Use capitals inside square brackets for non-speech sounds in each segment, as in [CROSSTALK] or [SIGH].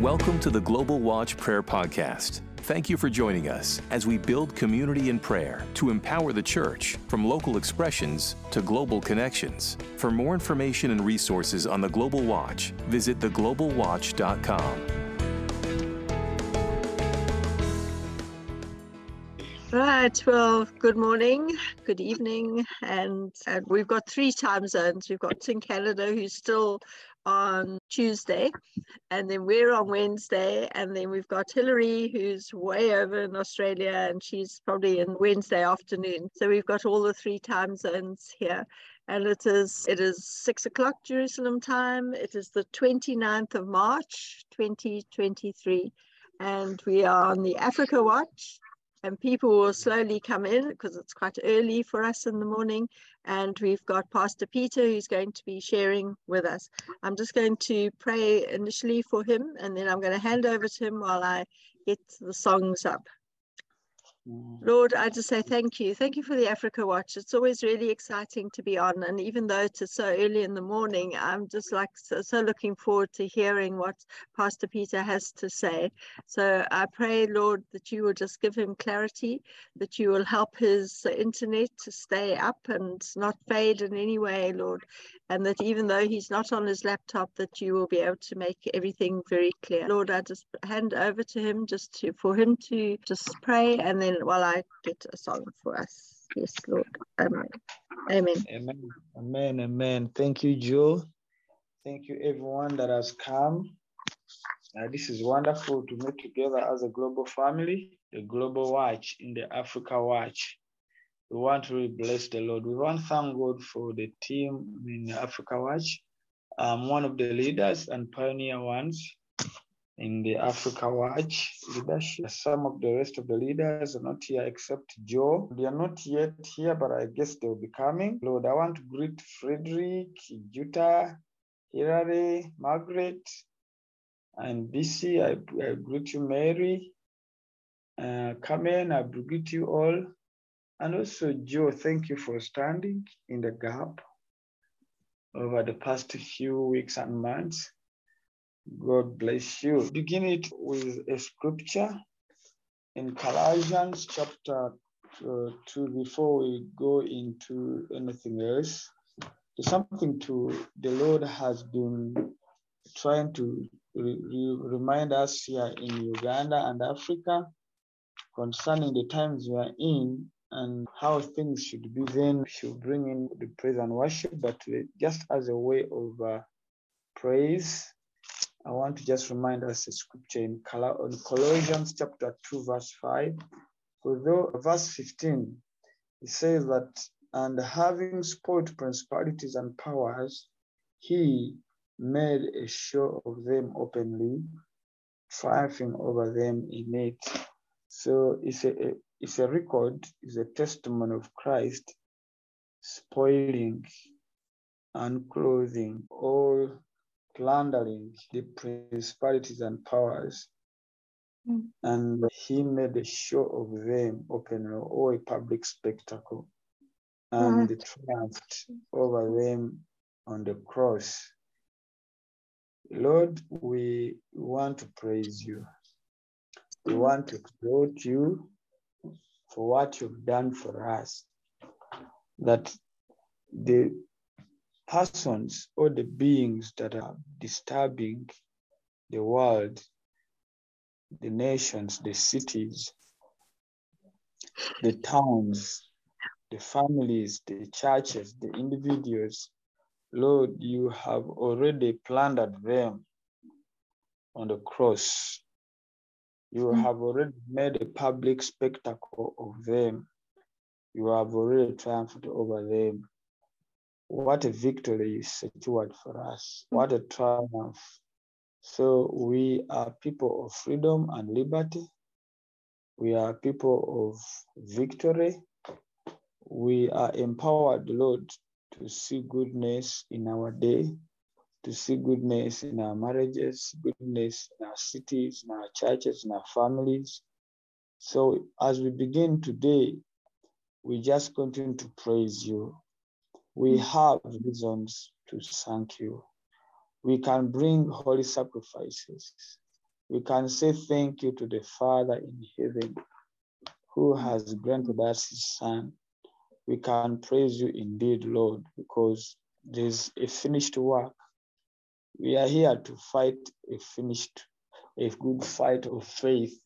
Welcome to the Global Watch Prayer Podcast. Thank you for joining us as we build community in prayer to empower the church from local expressions to global connections. For more information and resources on the Global Watch, visit theglobalwatch.com. Right, well, good morning, good evening, and, and we've got three time zones. We've got in Canada who's still on Tuesday, and then we're on Wednesday, and then we've got Hillary who's way over in Australia, and she's probably in Wednesday afternoon. So we've got all the three time zones here, and it is it is six o'clock Jerusalem time. It is the 29th of March, 2023, and we are on the Africa Watch and people will slowly come in because it's quite early for us in the morning. And we've got Pastor Peter who's going to be sharing with us. I'm just going to pray initially for him and then I'm going to hand over to him while I get the songs up. Lord, I just say thank you. Thank you for the Africa Watch. It's always really exciting to be on. And even though it's so early in the morning, I'm just like so, so looking forward to hearing what Pastor Peter has to say. So I pray, Lord, that you will just give him clarity, that you will help his internet to stay up and not fade in any way, Lord. And that even though he's not on his laptop, that you will be able to make everything very clear. Lord, I just hand over to him just to for him to just pray and then while I get a song for us. Yes, Lord. Amen. Amen. Amen. Amen. Amen. Thank you, Joe. Thank you, everyone that has come. Uh, this is wonderful to meet together as a global family, the Global Watch in the Africa Watch. We want to really bless the Lord. We want to thank God for the team in the Africa Watch. I'm one of the leaders and pioneer ones in the Africa Watch leadership. Some of the rest of the leaders are not here except Joe. They are not yet here, but I guess they'll be coming. Lord, I want to greet Frederick, Jutta, Hilary, Margaret, and BC. I, I greet you, Mary. Uh, Carmen, I greet you all. And also, Joe, thank you for standing in the gap over the past few weeks and months. God bless you. Begin it with a scripture in Colossians chapter uh, 2 before we go into anything else. There's something to the Lord has been trying to re- re- remind us here in Uganda and Africa concerning the times we are in and how things should be. Then should bring in the praise and worship, but just as a way of uh, praise I want to just remind us a scripture in Colossians chapter 2, verse 5. Although verse 15, it says that, and having spoiled principalities and powers, he made a show of them openly, triumphing over them in it. So it's a, it's a record, it's a testimony of Christ spoiling and clothing all plundering the principalities and powers. Mm. And he made a show of them openly, or a public spectacle, and right. triumphed over them on the cross. Lord, we want to praise you. We want to exalt you for what you've done for us. That the persons or the beings that are disturbing the world, the nations, the cities, the towns, the families, the churches, the individuals. Lord, you have already plundered them on the cross. You mm. have already made a public spectacle of them. You have already triumphed over them. What a victory secured for us. What a triumph. So we are people of freedom and liberty. We are people of victory. We are empowered, Lord, to see goodness in our day, to see goodness in our marriages, goodness in our cities, in our churches, in our families. So as we begin today, we just continue to praise you we mm. have reasons to thank you. We can bring holy sacrifices. we can say thank you to the Father in heaven who has granted us his Son. We can praise you indeed, Lord, because there's a finished work. We are here to fight a finished, a good fight of faith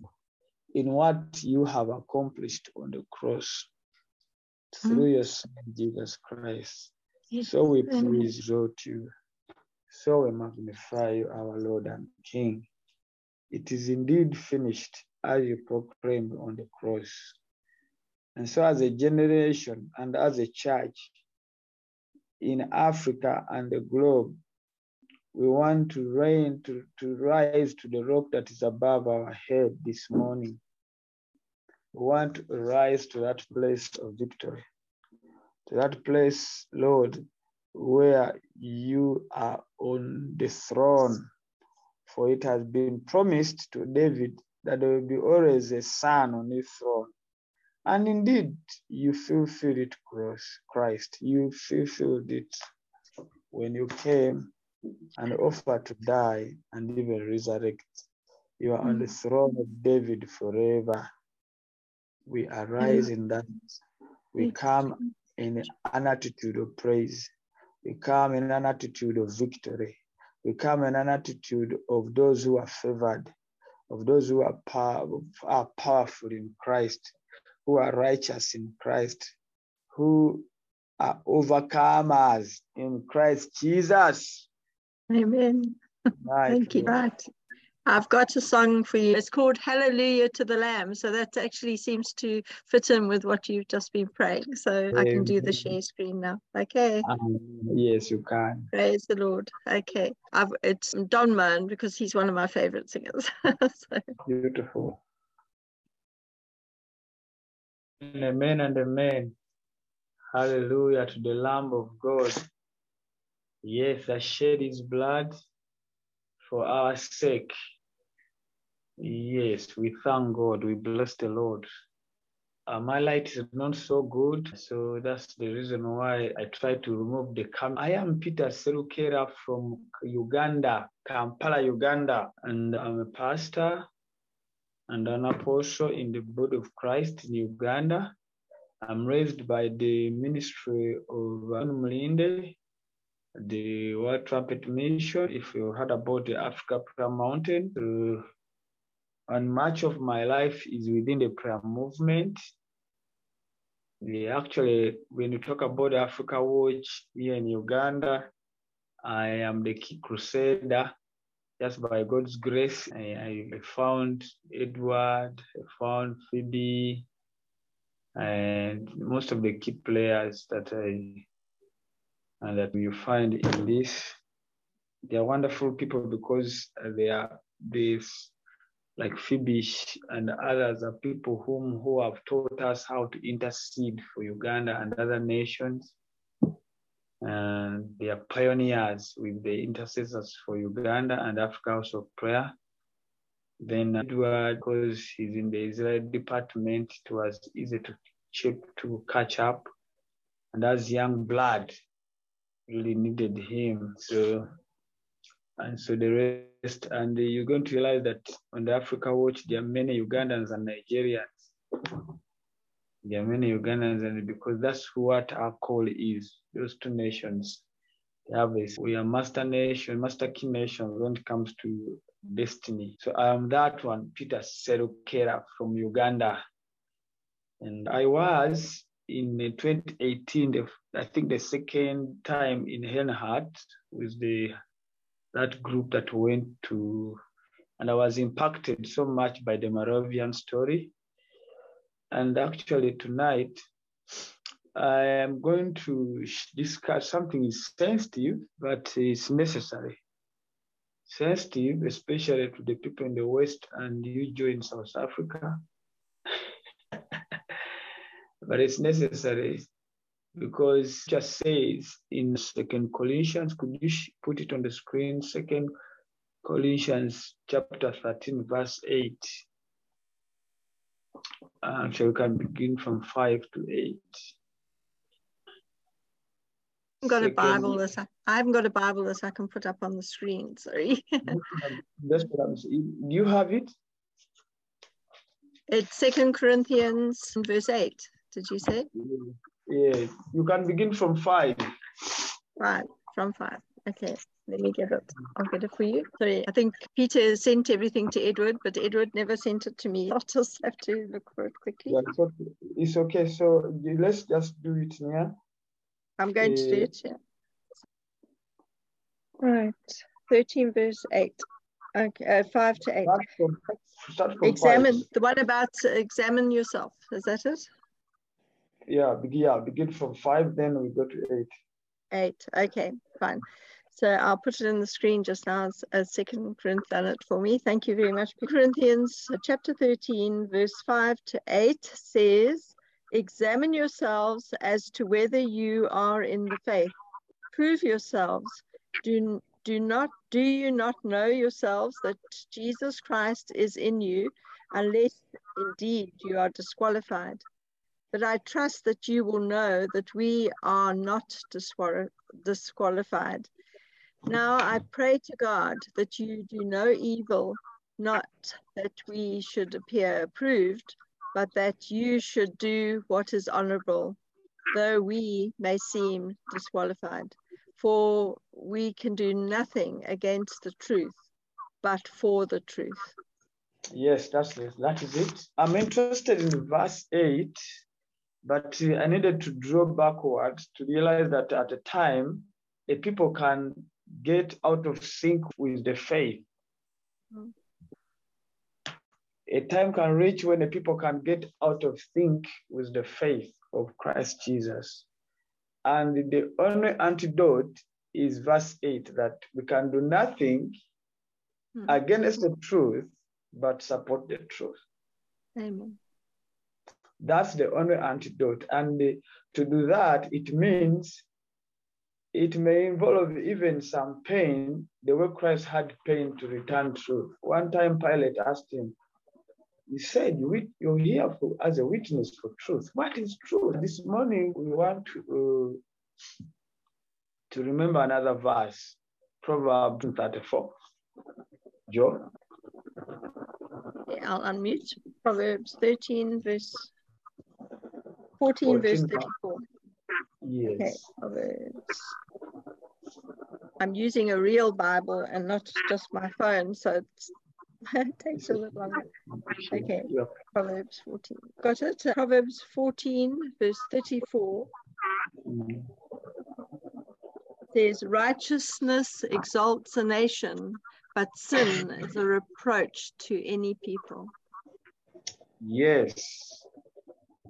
in what you have accomplished on the cross Mm-hmm. through your Son, Jesus Christ. So we praise Lord you. So we magnify you, our Lord and King. It is indeed finished as you proclaimed on the cross. And so, as a generation and as a church in Africa and the globe, we want to reign, to, to rise to the rock that is above our head this morning. Want to rise to that place of victory, to that place, Lord, where you are on the throne. For it has been promised to David that there will be always a son on his throne. And indeed, you fulfilled it, Christ. You fulfilled it when you came and offered to die and even resurrect. You are on the throne of David forever. We arise in that. We come in an attitude of praise. We come in an attitude of victory. We come in an attitude of those who are favored, of those who are, power, are powerful in Christ, who are righteous in Christ, who are overcomers in Christ Jesus. Amen. Right, Thank you. I've got a song for you. It's called Hallelujah to the Lamb. So that actually seems to fit in with what you've just been praying. So I can do the Amen. share screen now. Okay. Um, yes, you can. Praise the Lord. Okay. I've, it's Don Moen because he's one of my favorite singers. [LAUGHS] so, Beautiful. Amen and amen. Hallelujah to the Lamb of God. Yes, that shed his blood for our sake. Yes, we thank God. We bless the Lord. Uh, my light is not so good, so that's the reason why I try to remove the camera. I am Peter Serukera from Uganda, Kampala, Uganda, and I'm a pastor and an apostle in the body of Christ in Uganda. I'm raised by the ministry of Mulinde, the World Trumpet Mission. If you heard about the Africa Prayer Mountain, uh, and much of my life is within the prayer movement. Actually, when you talk about Africa Watch here in Uganda, I am the key crusader. Just by God's grace, I, I found Edward, I found Phoebe, and most of the key players that I and that you find in this. They are wonderful people because they are this like Phoebe and others are people whom who have taught us how to intercede for Uganda and other nations. And they are pioneers with the intercessors for Uganda and Africa House of Prayer. Then Edward, because he's in the Israel department, it was easy to cheap to catch up. And as young blood, really needed him. So and so the and you're going to realize that on the Africa Watch, there are many Ugandans and Nigerians. There are many Ugandans, and because that's what our call is, those two nations. We are master nation, master key nations when it comes to destiny. So I am that one, Peter Serukera from Uganda. And I was in 2018, I think the second time in Herrnhut with the that group that went to, and I was impacted so much by the Moravian story. And actually, tonight, I am going to discuss something is sensitive, but it's necessary. Sensitive, especially to the people in the West and you join South Africa. [LAUGHS] but it's necessary because just says in second Corinthians, could you put it on the screen? Second Corinthians chapter 13, verse 8. Uh, Actually, we can begin from 5 to 8. I've got a Bible that I, I haven't got a Bible that I can put up on the screen. Sorry. [LAUGHS] That's what I'm saying. Do you have it? It's Second Corinthians verse eight. Did you say? Yeah, you can begin from five. Five from five. Okay, let me get it. I'll get it for you. Sorry, I think Peter sent everything to Edward, but Edward never sent it to me. [LAUGHS] I'll just have to look for it quickly. Yeah, it's okay. It's okay. So let's just do it now. I'm going uh, to do it. Yeah. Right, thirteen verse eight. Okay, uh, five to eight. Start from, start from examine five. the one about uh, examine yourself. Is that it? Yeah, yeah. Begin from five, then we go to eight. Eight. Okay, fine. So I'll put it in the screen just now as, as Second Corinthians done it for me. Thank you very much. Corinthians chapter 13, verse 5 to 8 says, Examine yourselves as to whether you are in the faith. Prove yourselves. Do, do not do you not know yourselves that Jesus Christ is in you, unless indeed you are disqualified? But I trust that you will know that we are not disqualified. Now I pray to God that you do no evil, not that we should appear approved, but that you should do what is honorable, though we may seem disqualified. For we can do nothing against the truth, but for the truth. Yes, that's it. That is it. I'm interested in verse 8, but I needed to draw backwards to realize that at a time, a people can get out of sync with the faith. Mm. A time can reach when the people can get out of sync with the faith of Christ Jesus. And the only antidote is verse 8 that we can do nothing mm. against the truth but support the truth. Amen. That's the only antidote. And to do that, it means it may involve even some pain, the way Christ had pain to return truth. One time Pilate asked him, he said, You're here for, as a witness for truth. What is truth? This morning we want to, uh, to remember another verse, Proverbs 34. Joe? Yeah, I'll unmute. Proverbs 13, verse 14, 14 verse 34. Yes. Okay, Proverbs. I'm using a real Bible and not just my phone, so [LAUGHS] it takes a little longer. Okay, Proverbs 14. Got it? Proverbs 14, verse 34 says, Righteousness exalts a nation, but sin is a reproach to any people. Yes.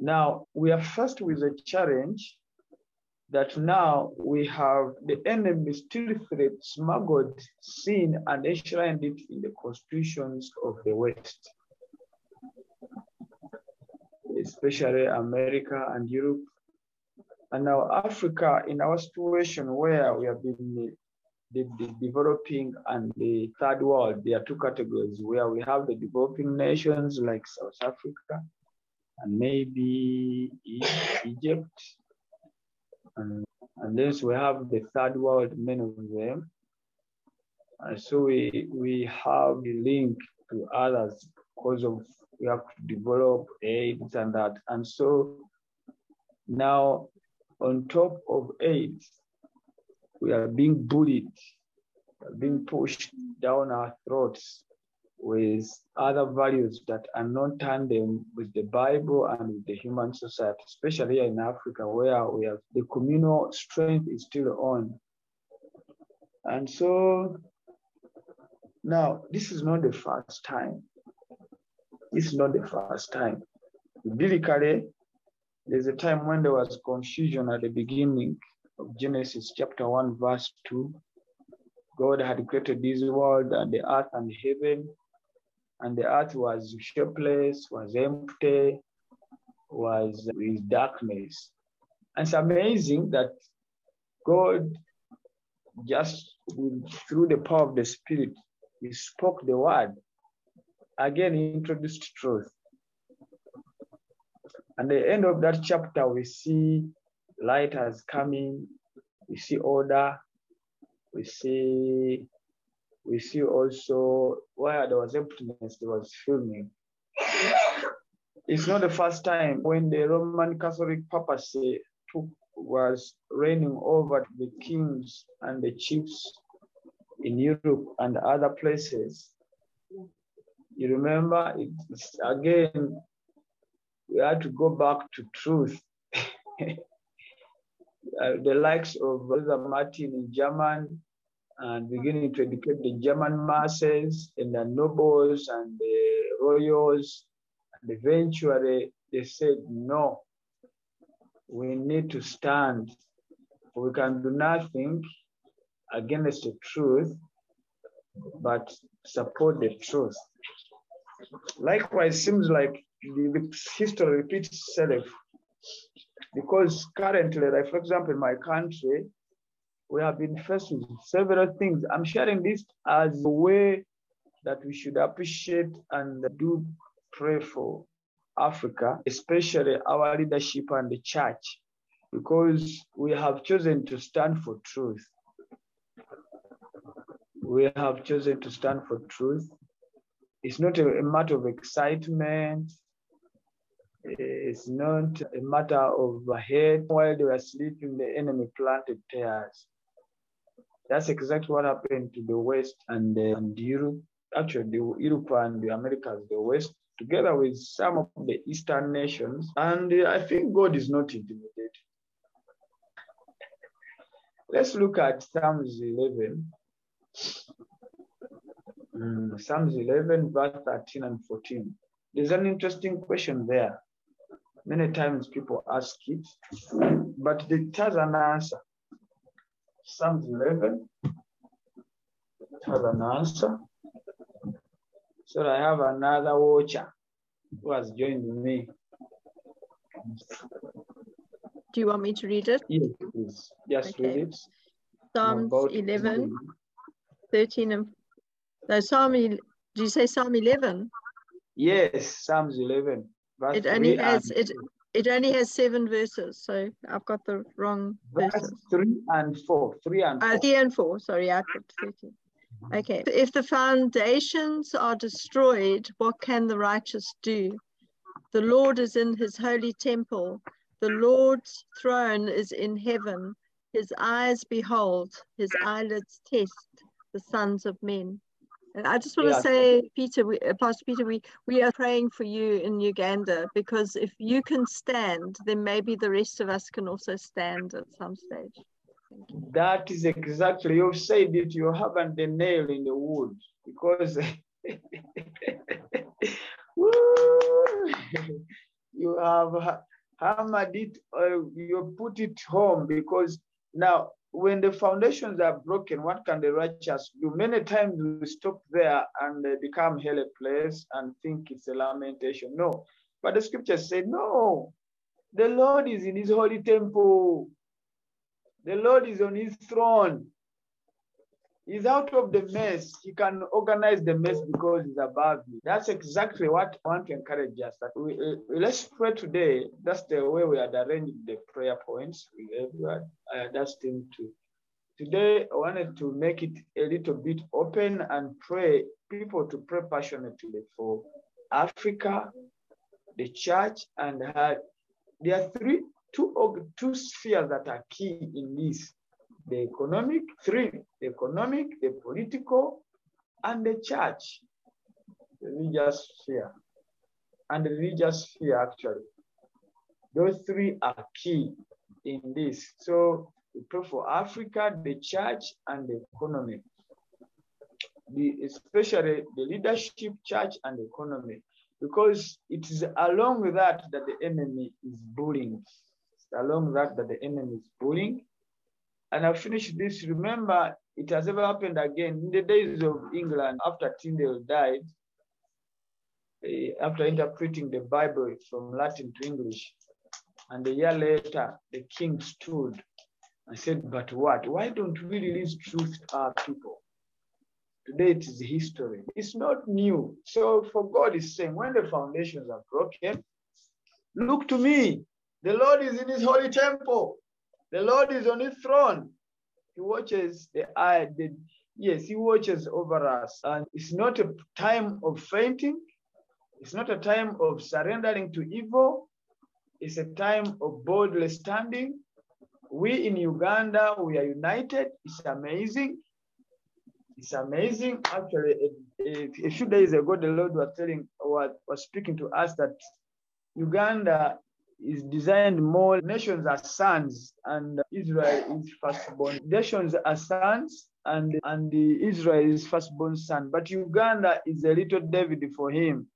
Now, we are faced with a challenge that now we have the enemy still threat smuggled sin and enshrined it in the constitutions of the West, especially America and Europe. And now Africa, in our situation where we have been uh, the, the developing and the third world, there are two categories where we have the developing nations like South Africa and maybe Egypt and, and then we have the third world, many of them. And so we, we have a link to others because of we have to develop AIDS and that. And so now on top of AIDS, we are being bullied, being pushed down our throats with other values that are not tandem with the Bible and with the human society, especially here in Africa, where we have the communal strength is still on. And so now this is not the first time. This is not the first time. Biblically, there's a time when there was confusion at the beginning of Genesis chapter 1, verse 2. God had created this world and the earth and heaven and the earth was shapeless, was empty, was with darkness. And it's amazing that God just through the power of the Spirit, He spoke the word. Again, He introduced truth. And the end of that chapter, we see light has coming, we see order, we see we see also where there was emptiness, there was filming. It's not the first time when the Roman Catholic papacy took, was reigning over the kings and the chiefs in Europe and other places. You remember, it's again, we had to go back to truth. [LAUGHS] uh, the likes of Brother Martin in German and beginning to educate the German masses and the nobles and the royals. And eventually they said, no, we need to stand. We can do nothing against the truth, but support the truth. Likewise, seems like the, the history repeats itself because currently, like for example, in my country, we have been faced with several things. I'm sharing this as a way that we should appreciate and do pray for Africa, especially our leadership and the church, because we have chosen to stand for truth. We have chosen to stand for truth. It's not a, matter of excitement. It's not a matter of hate. While they were sleeping, the enemy planted tares. That's exactly what happened to the West and, uh, and Europe. Actually, the Europe and the Americas, the West, together with some of the Eastern nations. And uh, I think God is not intimidated. Let's look at Psalms 11. Mm, Psalms 11, verse 13 and 14. There's an interesting question there. Many times people ask it, but it has an answer. Psalms 11 has an answer. So I have another watcher who has joined me. Do you want me to read it? Yes, please. Just Okay. read it. Psalms About- 11, 13 and no, Psalm, do you say Psalm 11? Yes, Psalms 11. Verse It only 3 has, and, it, it only has seven verses, so I've got the wrong verse verses. 3 and 4. 3 and 4. Uh, three and four, sorry, I put 13. Okay, if the foundations are destroyed, what can the righteous do? The Lord is in his holy temple. The Lord's throne is in heaven. His eyes behold, his eyelids test the sons of men. And I just want to say, Peter, we, uh, Pastor Peter, we, we are praying for you in Uganda because if you can stand, then maybe the rest of us can also stand at some stage. Thank you. That is exactly, you've said it, you haven't the nail in the wood because [LAUGHS] you have hammered it, or you put it home because now when the foundations are broken, what can the righteous do? Many times we stop there and they become helpless and think it's a lamentation. No, but the scriptures say, no, the Lord is in his holy temple. The Lord is on his throne. He's out of the mess. He can organize the mess because he's above me. That's exactly what I want to encourage us. That we, uh, let's pray today. That's the way we are arranging the prayer points with everyone. I asked him to. Today, I wanted to make it a little bit open and pray people to pray passionately for Africa, the church, and her. There are three, two, two spheres that are key in this the economic, three, the economic, the political, and the church, the religious sphere, and the religious sphere actually. Those three are key in this. So we pray for Africa, the church, and the economy. The, especially the leadership, church, and economy, because it is along with that that the enemy is bullying. It's along that that the enemy is bullying. And I'll finish this. Remember, it has ever happened again in the days of England after Tyndale died, eh, after interpreting the Bible from Latin to English. And a year later, the king stood and said, But what? Why don't we release truth to our people? Today it is history. It's not new. So for God is saying, when the foundations are broken, look to me. The Lord is in his holy temple. The Lord is on his throne. He watches the eye, the, yes, He watches over us. And it's not a time of fainting, it's not a time of surrendering to evil, it's a time of boldly standing. We in Uganda, we are united. It's amazing. It's amazing. Actually, a, a, a few days ago, the Lord was telling, was, was speaking to us that Uganda is designed more nations are sons and Israel is firstborn. Nations are sons and, and Israel is firstborn son. But Uganda is a little David for him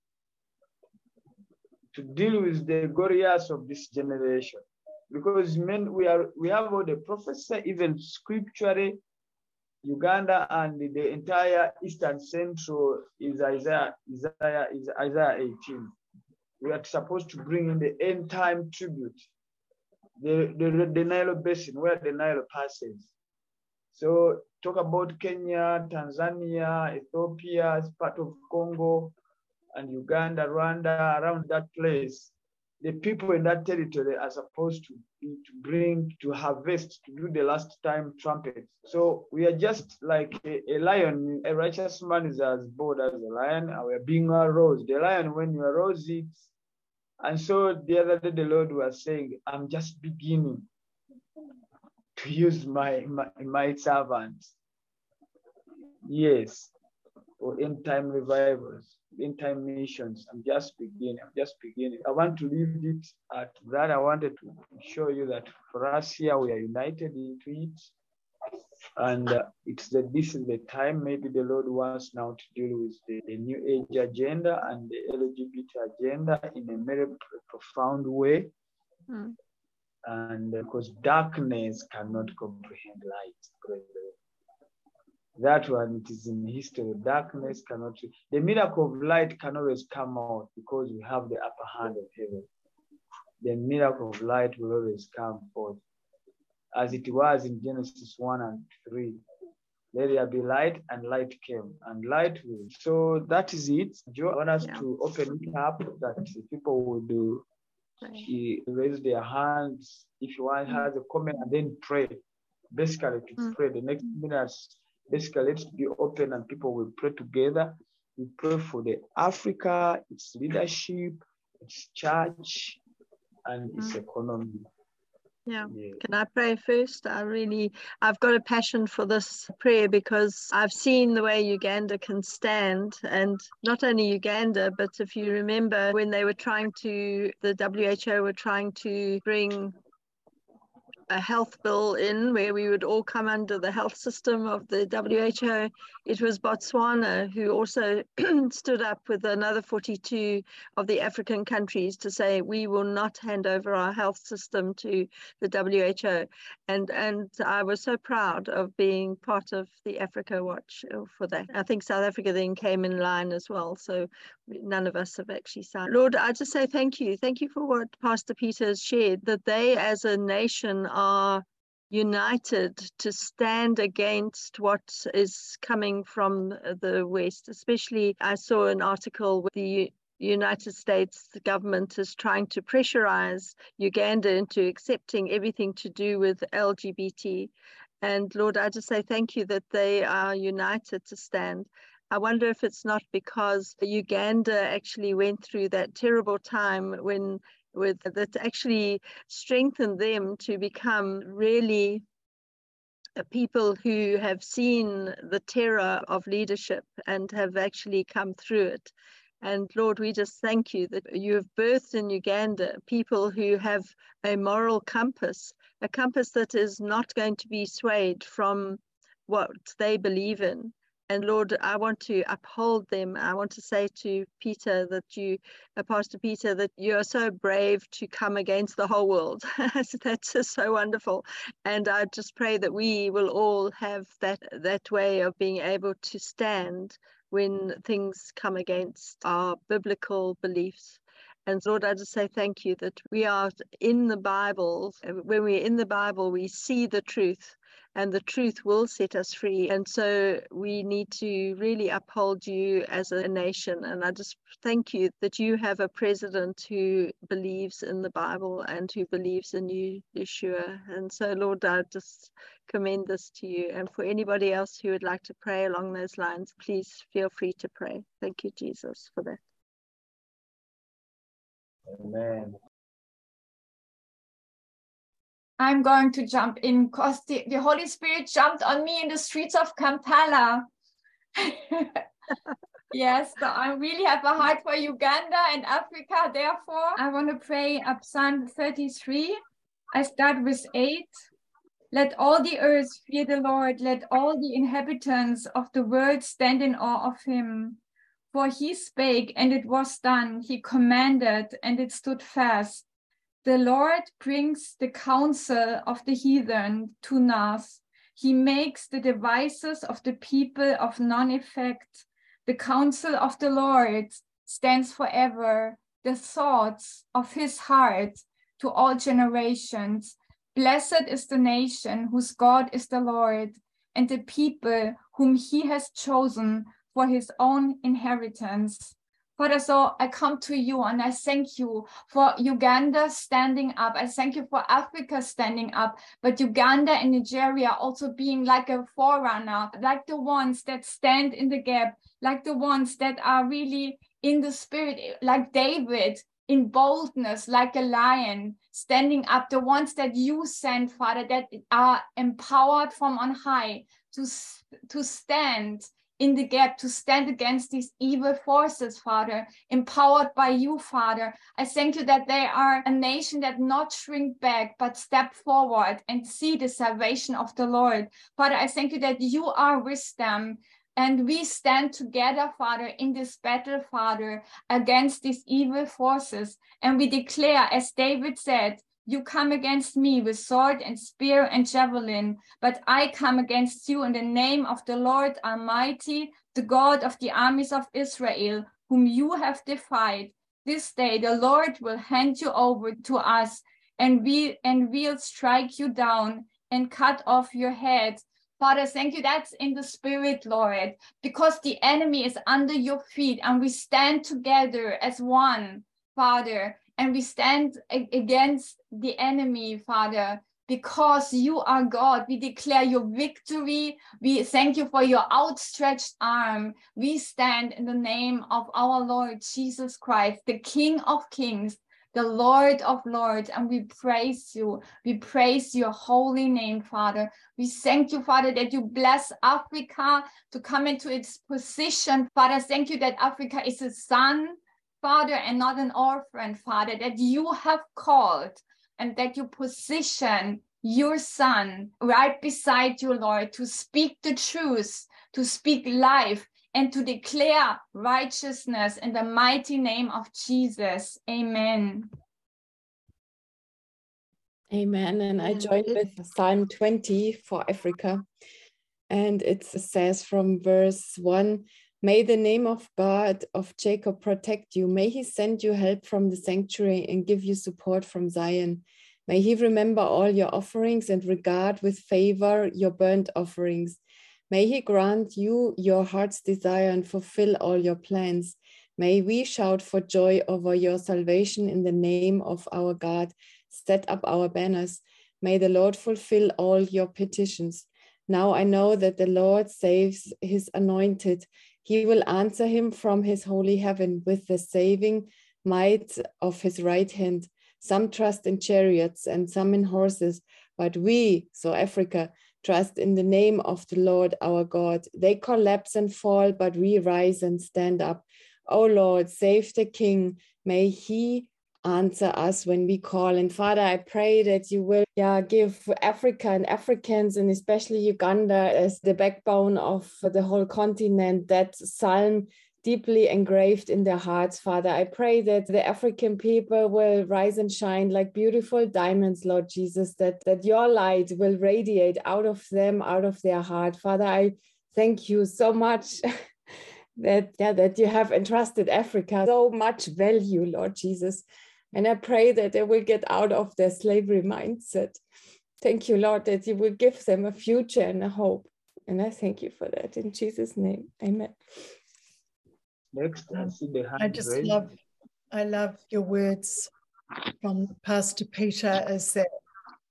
to deal with the Goliaths of this generation. Because men, we are we have all the prophecy, even scripturally, Uganda and the entire eastern central is Isaiah, Isaiah, is Isaiah 18 we are supposed to bring in the end time tribute, the, the, the Nile Basin, where the Nile passes. So talk about Kenya, Tanzania, Ethiopia, part of Congo, and Uganda, Rwanda, around that place. The people in that territory are supposed to, to bring, to harvest, to do the last time trumpet. So we are just like a, a lion. A righteous man is as bold as a lion, and we are being aroused. The lion, when you arouse it, and so the other day, the Lord was saying, I'm just beginning to use my, my, my servants. Yes, for end time revivals, end time missions. I'm just beginning. I'm just beginning. I want to leave it at that. I wanted to show you that for us here, we are united into it. And uh, it's that this is the time maybe the Lord wants now to deal with the, the new age agenda and the LGBT agenda in a very profound way. Mm. And because darkness cannot comprehend light. That one, it is in history. Darkness cannot, the miracle of light can always come out because we have the upper hand of heaven. The miracle of light will always come forth as it was in Genesis 1 and 3. Let there be light, and light came, and light will. So that is it. Joe, I want us yeah. to open it up that people will do. Right. Raise their hands if you want, has a comment, and then pray. Basically, to mm. pray. The next minutes, basically, let's be open and people will pray together. We pray for the Africa, its leadership, its church, and its mm. economy. Yeah. Can I pray first? I really, I've got a passion for this prayer because I've seen the way Uganda can stand, and not only Uganda, but if you remember when they were trying to, the WHO were trying to bring a health bill in where we would all come under the health system of the WHO. It was Botswana who also [CLEARS THROAT] stood up with another 42 of the African countries to say we will not hand over our health system to the WHO. And, and I was so proud of being part of the Africa Watch uh, for that. I think South Africa then came in line as well. So none of us have actually signed. Lord, I just say thank you. Thank you for what Pastor Peter has shared, that they as a nation are united to stand against what is coming from the West. Especially, I saw an article with the United States government is trying to pressurize Uganda into accepting everything to do with LGBT. And Lord, I just say thank you that they are united to stand. I wonder if it's not because Uganda actually went through that terrible time when with that actually strengthened them to become really uh, people who have seen the terror of leadership and have actually come through it. And Lord, we just thank you that you have birthed in Uganda people who have a moral compass, a compass that is not going to be swayed from what they believe in. And Lord, I want to uphold them. I want to say to Peter that you, uh, Pastor Peter, that you are so brave to come against the whole world. [LAUGHS] That's just so wonderful. And I just pray that we will all have that that way of being able to stand when things come against our biblical beliefs. And Lord, I just say thank you that we are in the Bible. When we're in the Bible, we see the truth and the truth will set us free. And so we need to really uphold you as a nation. And I just thank you that you have a president who believes in the Bible and who believes in you, Yeshua. And so, Lord, I just commend this to you. And for anybody else who would like to pray along those lines, please feel free to pray. Thank you, Jesus, for that. Amen. I'm going to jump in because the, the Holy Spirit jumped on me in the streets of Kampala. [LAUGHS] yes, so I really have a heart for Uganda and Africa. Therefore, I want to pray up Psalm 33. I start with 8. Let all the earth fear the Lord. Let all the inhabitants of the world stand in awe of him. For he spake, and it was done. He commanded, and it stood fast. The Lord brings the counsel of the heathen to naught. He makes the devices of the people of none effect. The counsel of the Lord stands forever, the thoughts of his heart to all generations. Blessed is the nation whose God is the Lord, and the people whom he has chosen for his own inheritance. Father, so I come to you and I thank you for Uganda standing up. I thank you for Africa standing up, but Uganda and Nigeria also being like a forerunner, like the ones that stand in the gap, like the ones that are really in the spirit, like David in boldness, like a lion, standing up, the ones that you send, Father, that are empowered from on high to, to stand in the gap to stand against these evil forces, Father, empowered by you, Father. I thank you that they are a nation that not shrink back, but step forward and see the salvation of the Lord. Father, I thank you that you are with them. And we stand together, Father, in this battle, Father, against these evil forces. And we declare, as David said, you come against me with sword and spear and javelin, but I come against you in the name of the Lord Almighty, the God of the armies of Israel, whom you have defied. This day the Lord will hand you over to us, and we and we'll strike you down and cut off your head. Father, thank you. That's in the spirit, Lord, because the enemy is under your feet, and we stand together as one, Father and we stand against the enemy, Father, because you are God. We declare your victory. We thank you for your outstretched arm. We stand in the name of our Lord Jesus Christ, the King of Kings, the Lord of Lords, and we praise you. We praise your holy name, Father. We thank you, Father, that you bless Africa to come into its position. Father, thank you that Africa is a son father and not an orphan, Father, that you have called and that you position your son right beside you, Lord, to speak the truth, to speak life, and to declare righteousness in the mighty name of Jesus. Amen. Amen. And I joined with Psalm 20 for Africa. And it says from verse 1 May the name of God of Jacob protect you. May he send you help from the sanctuary and give you support from Zion. May he remember all your offerings and regard with favor your burnt offerings. May he grant you your heart's desire and fulfill all your plans. May we shout for joy over your salvation in the name of our God. Set up our banners. May the Lord fulfill all your petitions. Now I know that the Lord saves his anointed. He will answer him from his holy heaven with the saving might of his right hand. Some trust in chariots and some in horses, but we, so Africa, trust in the name of the Lord our God. They collapse and fall, but we rise and stand up. O Lord, save the King. May he answer us when we call. And Father, I pray that you will yeah, give Africa and Africans, and especially Uganda, as the backbone of the whole continent, that psalm deeply engraved in their hearts, Father. I pray that the African people will rise and shine like beautiful diamonds, Lord Jesus, that, that your light will radiate out of them, out of their heart. Father, I thank you so much. [LAUGHS] that yeah that you have entrusted africa so much value lord jesus and I pray that they will get out of their slavery mindset thank you, Lord, that you will give them a future and a hope. And I thank you for that in Jesus' name. Amen. Next, I see the hand I just raised. love, I love your words from Pastor Peter is that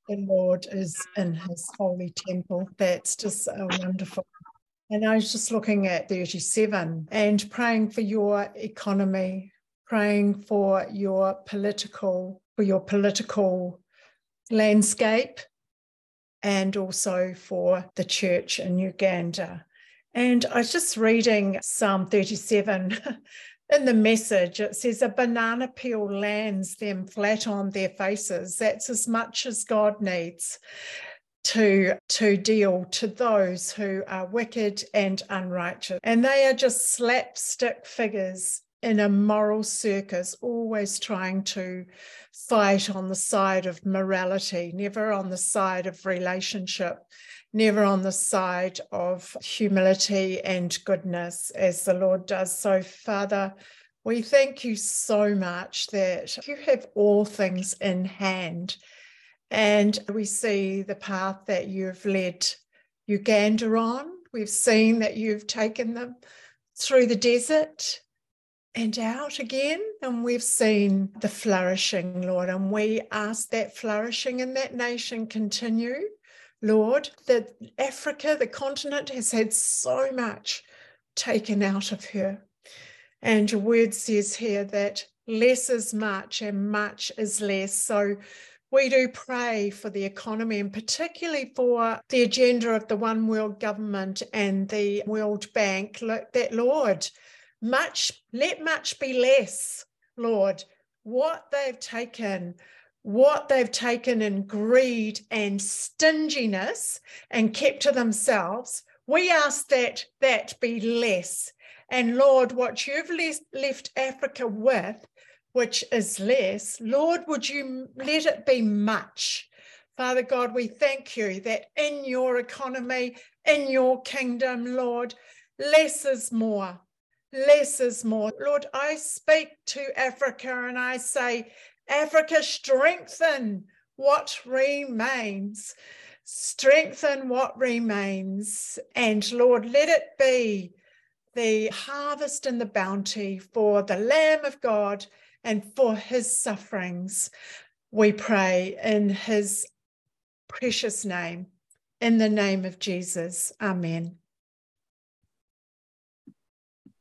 the Lord is in his holy temple. That's just so wonderful. And I was just looking at 37 and praying for your economy, praying for your political, for your political landscape, and also for the church in Uganda. And I was just reading Psalm 37 [LAUGHS] in the message. It says, A banana peel lands them flat on their faces. That's as much as God needs to, to deal to those who are wicked and unrighteous. And they are just slapstick figures in a moral circus, always trying to fight on the side of morality, never on the side of relationship, never on the side of humility and goodness, as the Lord does. So, Father, we thank you so much that you have all things in hand. And we see the path that you've led Uganda on. We've seen that you've taken them through the desert and out again. And we've seen the flourishing, Lord. And we ask that flourishing in that nation continue, Lord. That Africa, the continent, has had so much taken out of her. And your word says here that less is much and much is less. So we do pray for the economy and particularly for the agenda of the One World Government and the World Bank, that Lord, much, let much be less, Lord. What they've taken, what they've taken in greed and stinginess and kept to themselves, we ask that that be less. And Lord, what you've left Africa with, which is less, Lord, would you let it be much? Father God, we thank you that in your economy, in your kingdom, Lord, less is more less is more. Lord, I speak to Africa and I say, Africa, strengthen what remains. Strengthen what remains. And Lord, let it be the harvest and the bounty for the Lamb of God and for his sufferings. We pray in his precious name, in the name of Jesus. Amen.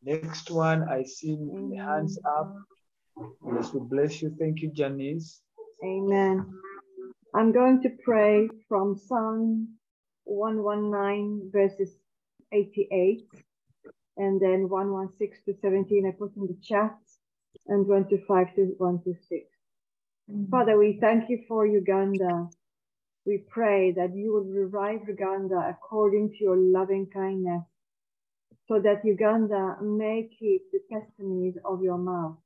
Next one, I see the hands up. Yes, we bless you. Thank you, Janice. Amen. I'm going to pray from Psalm 119, verses 88, and then 116 to 17. I put in the chat, and 125 to 126. Mm-hmm. Father, we thank you for Uganda. We pray that you will revive Uganda according to your loving kindness so that Uganda may keep the testimonies of your mouth.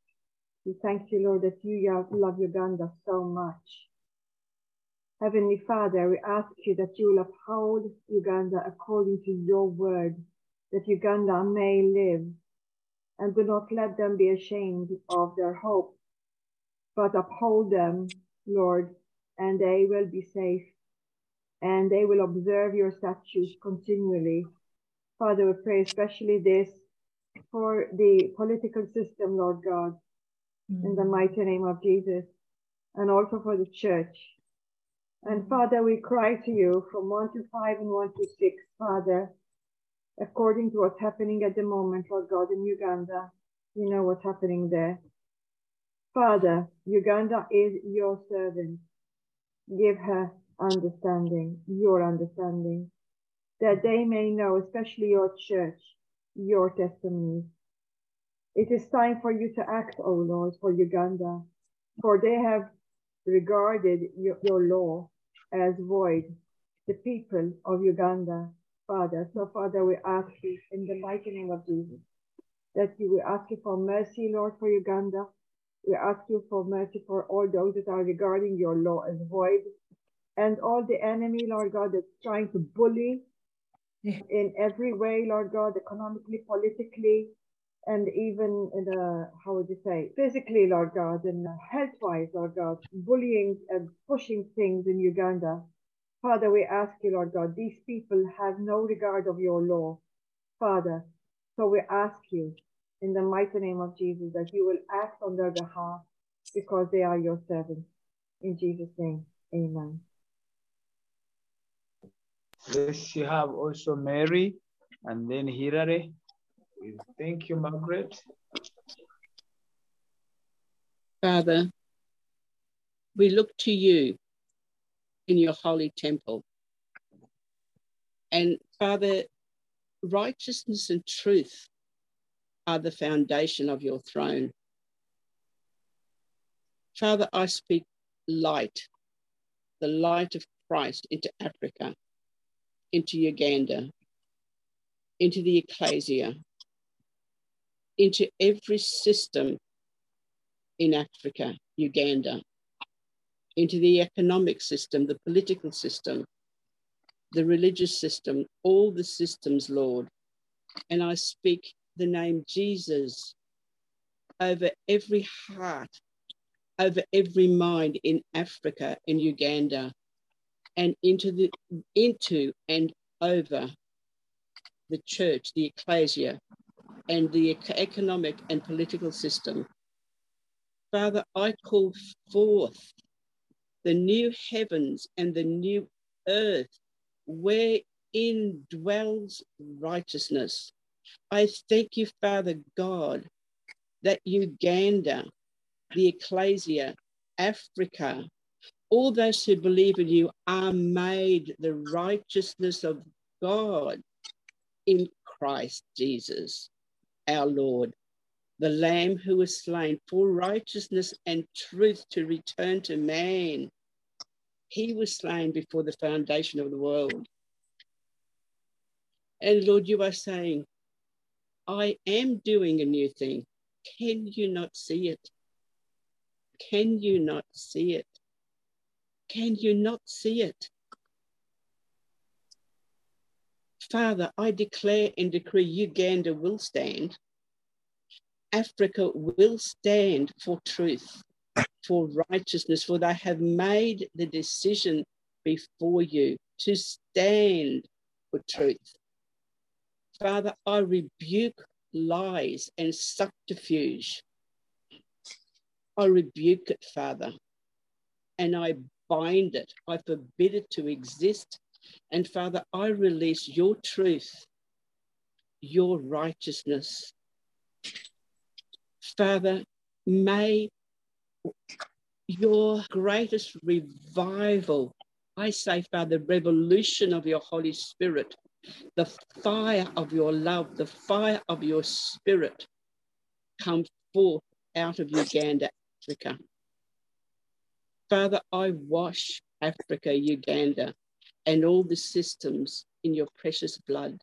We thank you, Lord, that you love Uganda so much. Heavenly Father, we ask you that you will uphold Uganda according to your word, that Uganda may live, and do not let them be ashamed of their hope, but uphold them, Lord, and they will be safe, and they will observe your statutes continually Father, we pray especially this for the political system, Lord God, mm. in the mm. mighty name of Jesus, and also for the church. And mm. Father, we cry to you from 1 to 5 and 1 to 6, Father, according to what's happening at the moment, Lord God, in Uganda. You know what's happening there. Father, Uganda is your servant. Give her understanding, your understanding that they may know, especially your church, your testimonies. It is time for you to act, O Lord, for Uganda, for they have regarded your, your law as void, the people of Uganda, Father. So, Father, we ask you in the mighty name of Jesus that you will ask you for mercy, Lord, for Uganda. We ask you for mercy for all those that are regarding your law as void and all the enemy, Lord God, that's trying to bully in every way, Lord God, economically, politically, and even in the, how would you say, physically, Lord God, and health wise, Lord God, bullying and pushing things in Uganda. Father, we ask you, Lord God, these people have no regard of your law, Father. So we ask you in the mighty name of Jesus that you will act on their behalf because they are your servants. In Jesus' name, amen. Let's have also Mary and then Hilary. Thank you, Margaret. Father, we look to you in your holy temple. And Father, righteousness and truth are the foundation of your throne. Father, I speak light, the light of Christ into Africa, into Uganda, into the ecclesia, into every system in Africa, Uganda, into the economic system, the political system, the religious system, all the systems, Lord. And I speak the name Jesus over every heart, over every mind in Africa, in Uganda, and into the into and over the church, the ecclesia, and the economic and political system. Father, I call forth the new heavens and the new earth wherein dwells righteousness. I thank you, Father God, that Uganda, the ecclesia, Africa, all those who believe in you are made the righteousness of God in Christ Jesus, our Lord, the Lamb who was slain for righteousness and truth to return to man. He was slain before the foundation of the world. And Lord, you are saying, I am doing a new thing. Can you not see it? Can you not see it? Can you not see it? Father, I declare and decree Uganda will stand. Africa will stand for truth for righteousness, for they have made the decision before you to stand for truth. Father, I rebuke lies and subterfuge. I rebuke it, Father, and I bind it. I forbid it to exist. And Father, I release your truth, your righteousness. Father, may your greatest revival. I say, Father, revolution of your Holy Spirit, the fire of your love, the fire of your spirit come forth out of Uganda, Africa. Father, I wash Africa, Uganda, and all the systems in your precious blood.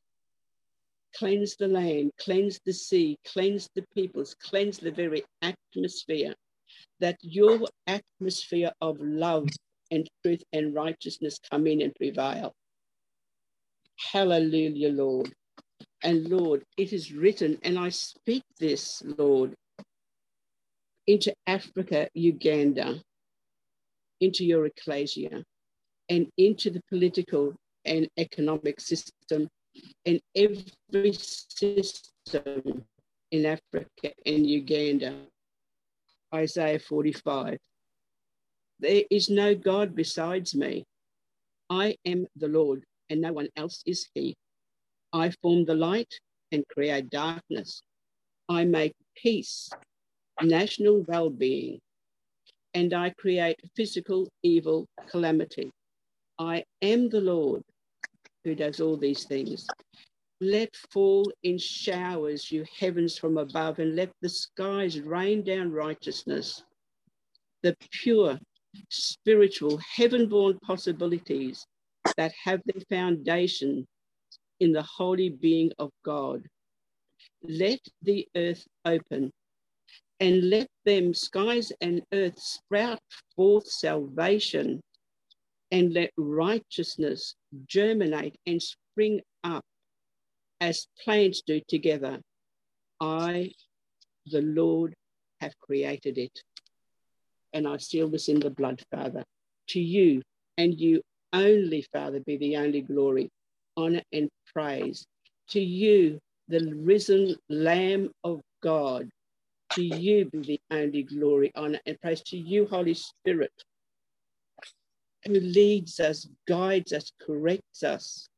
Cleanse the land, cleanse the sea, cleanse the peoples, cleanse the very atmosphere that your atmosphere of love and truth and righteousness come in and prevail. Hallelujah, Lord. And Lord, it is written, and I speak this, Lord, into Africa, Uganda, into your ecclesia, and into the political and economic system, and every system in Africa and Uganda Isaiah 45. There is no God besides me. I am the Lord, and no one else is He. I form the light and create darkness. I make peace, national well being, and I create physical evil calamity. I am the Lord who does all these things. Let fall in showers, you heavens from above, and let the skies rain down righteousness. The pure, spiritual, heaven born possibilities that have their foundation in the holy being of God. Let the earth open and let them, skies and earth, sprout forth salvation and let righteousness germinate and spring up as plants do together. I, the Lord, have created it. And I seal this in the blood, Father, to you and you only, Father, be the only glory, honor, and praise. To you, the risen Lamb of God, to you be the only glory, honor, and praise. To you, Holy Spirit, who leads us, guides us, corrects us,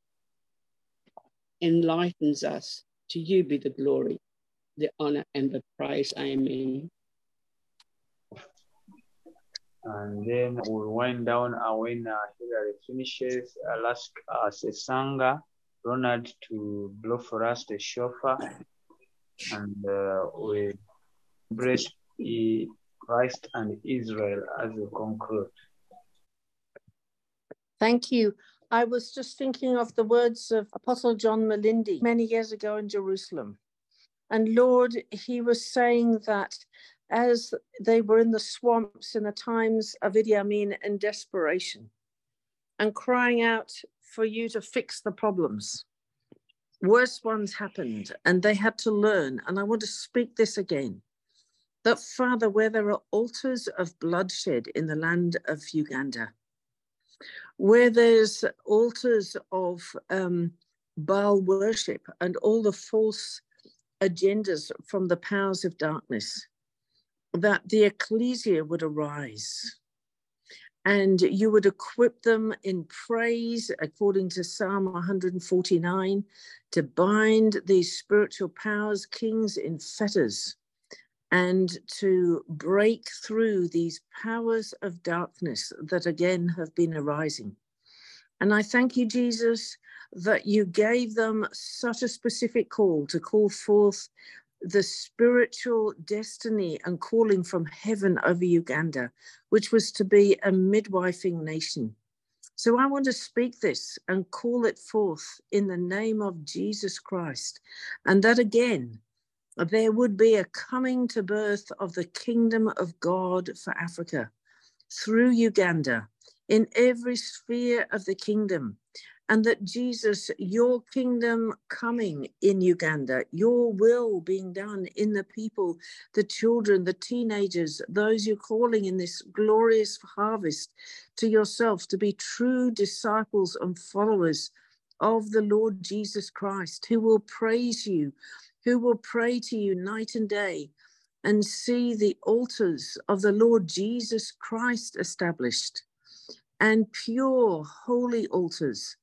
enlightens us. To you be the glory, the honor, and the praise. Amen. And then we'll wind down and when uh, Hillary finishes, I'll ask uh, Sesanga, Ronald to blow for us the shofar and uh, we embrace Christ and Israel as we conclude. Thank you. I was just thinking of the words of Apostle John Mulinde many years ago in Jerusalem. And Lord, he was saying that as they were in the swamps in the times of Idi Amin and desperation and crying out for you to fix the problems. Worse ones happened and they had to learn. And I want to speak this again that, Father, where there are altars of bloodshed in the land of Uganda, where there's altars of um, Baal worship and all the false agendas from the powers of darkness, that the ecclesia would arise and you would equip them in praise, according to Psalm 149, to bind these spiritual powers, kings in fetters, and to break through these powers of darkness that again have been arising. And I thank you, Jesus, that you gave them such a specific call to call forth the spiritual destiny and calling from heaven over Uganda, which was to be a midwifing nation. So I want to speak this and call it forth in the name of Jesus Christ. And that again, there would be a coming to birth of the kingdom of God for Africa through Uganda in every sphere of the kingdom and that Jesus, your kingdom coming in Uganda, your will being done in the people, the children, the teenagers, those you're calling in this glorious harvest to yourself to be true disciples and followers of the Lord Jesus Christ, who will praise you, who will pray to you night and day and see the altars of the Lord Jesus Christ established and pure, holy altars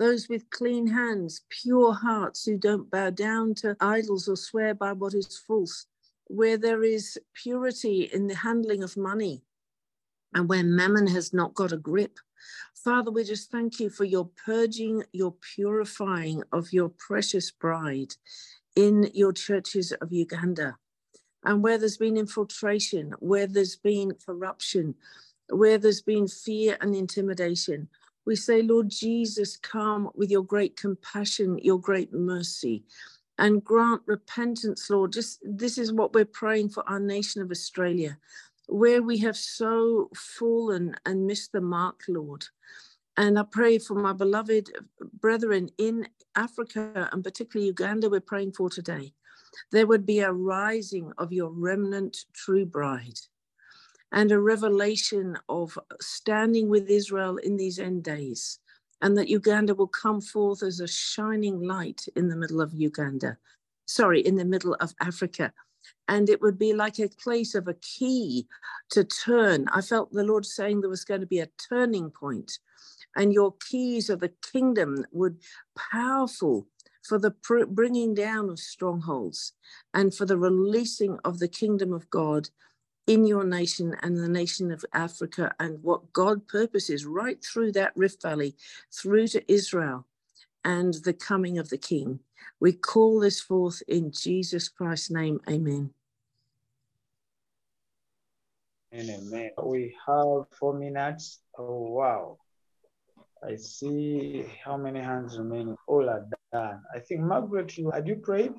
those with clean hands, pure hearts who don't bow down to idols or swear by what is false, where there is purity in the handling of money, and where mammon has not got a grip. Father, we just thank you for your purging, your purifying of your precious bride in your churches of Uganda. And where there's been infiltration, where there's been corruption, where there's been fear and intimidation, we say, Lord Jesus, come with your great compassion, your great mercy, and grant repentance, Lord. Just this is what we're praying for our nation of Australia, where we have so fallen and missed the mark, Lord. And I pray for my beloved brethren in Africa and particularly Uganda, we're praying for today. There would be a rising of your remnant true bride and a revelation of standing with Israel in these end days, and that Uganda will come forth as a shining light in the middle of Uganda, sorry, in the middle of Africa. And it would be like a place of a key to turn. I felt the Lord saying there was going to be a turning point, and your keys of the kingdom would powerful for the bringing down of strongholds and for the releasing of the kingdom of God in your nation and the nation of Africa and what God purposes right through that Rift Valley, through to Israel and the coming of the King. We call this forth in Jesus Christ's name. Amen. Amen. We have four minutes. Oh, wow. I see how many hands remaining. All are done. I think, Margaret, you had you prayed?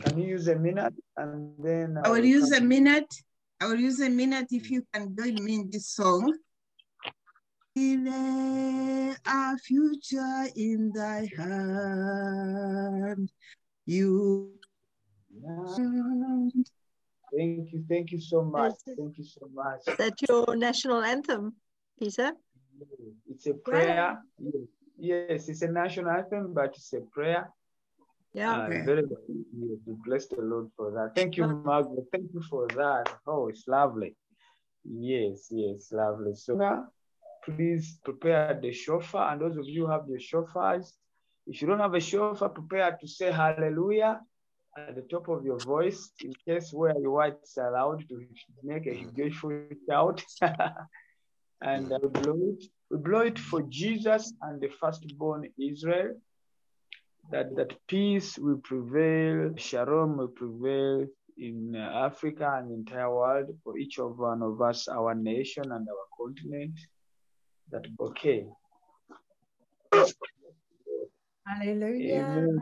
Can you use a minute and then I will use a minute. I will use a minute if you can join me in this song. Our future in thy hand. You. Thank you. Thank you so much. Thank you so much. That's your national anthem? Peter? It's a prayer. Yes. yes, it's a national anthem, but it's a prayer. Yeah. Uh, very good. Yes, we bless the Lord for that. Thank you, Margaret. Thank you for that. Oh, it's lovely. Yes, yes, lovely. So now, please prepare the shofar. And those of you who have the shofars, if you don't have a shofar, prepare to say hallelujah at the top of your voice in case where your words are allowed to make a joyful shout. [LAUGHS] and we blow it. We blow it for Jesus and the firstborn Israel. That that peace will prevail, shalom will prevail in uh, Africa and the entire world for each of one of us, our nation and our continent. That okay. Hallelujah. Amen.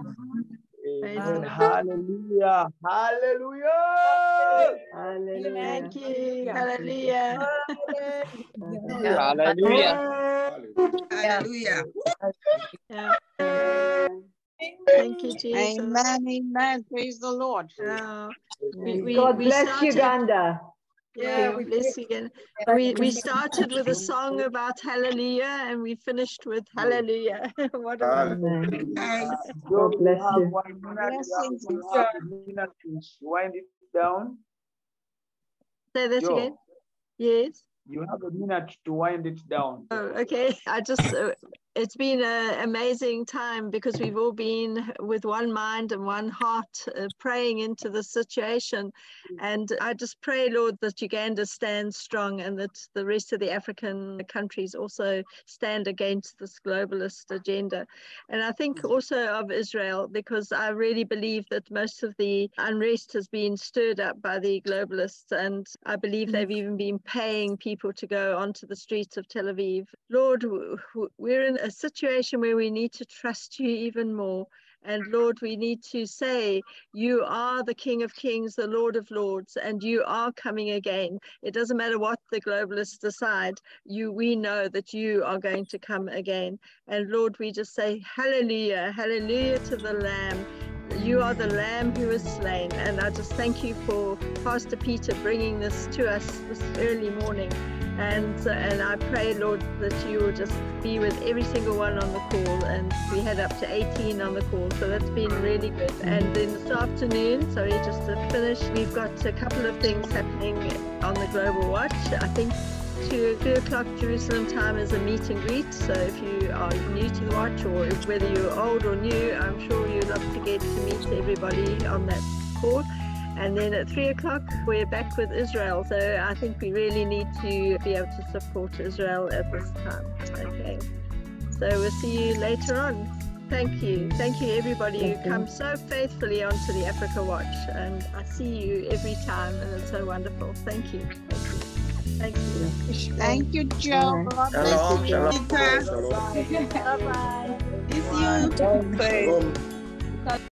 Amen. Hallelujah. Hallelujah. Hallelujah. Thank you. Hallelujah. Hallelujah. Hallelujah. Yeah. Thank you, Jesus. Amen, amen. Praise the Lord. Yeah. We, we, God we bless started- Uganda. Yeah, bless you again. We we started with a song [LAUGHS] about Hallelujah, and we finished with Hallelujah. [LAUGHS] what a Amen. God bless you. one have a minute to wind it down. say that Joe. again. Yes. You have a minute to wind it down. Oh, okay. [LAUGHS] I just, uh, it's been an amazing time because we've all been with one mind and one heart uh, praying into the situation. And I just pray, Lord, that Uganda stands strong and that the rest of the African countries also stand against this globalist agenda. And I think also of Israel because I really believe that most of the unrest has been stirred up by the globalists. And I believe they've even been paying people to go onto the streets of Tel Aviv. Lord, we're in a situation where we need to trust you even more. And mm-hmm. Lord, we need to say, You are the King of Kings, the Lord of Lords, and you are coming again. It doesn't matter what the globalists decide, you we know that you are going to come again. And Lord, we just say, Hallelujah, hallelujah to the Lamb. You are the Lamb who is slain. And I just thank you for Pastor Peter bringing this to us this early morning. And, and I pray, Lord, that you will just be with every single one on the call. And we had up to 18 on the call, so that's been really good. And then this afternoon, sorry, just to finish, we've got a couple of things happening on the Global Watch. I think two, two o'clock Jerusalem time is a meet and greet. So if you are new to the watch or whether you're old or new, I'm sure you'd love to get to meet everybody on that call. And then at three o'clock, we're back with Israel. So I think we really need to be able to support Israel at this time. Okay. So we'll see you later on. Thank you. Thank you, everybody who comes so faithfully onto the Africa Watch. And I see you every time, and it's so wonderful. Thank you. Thank you. Thank you. Thank you, Joe. God bless you. shalom, shalom. Bye bye. It's you. Shalom.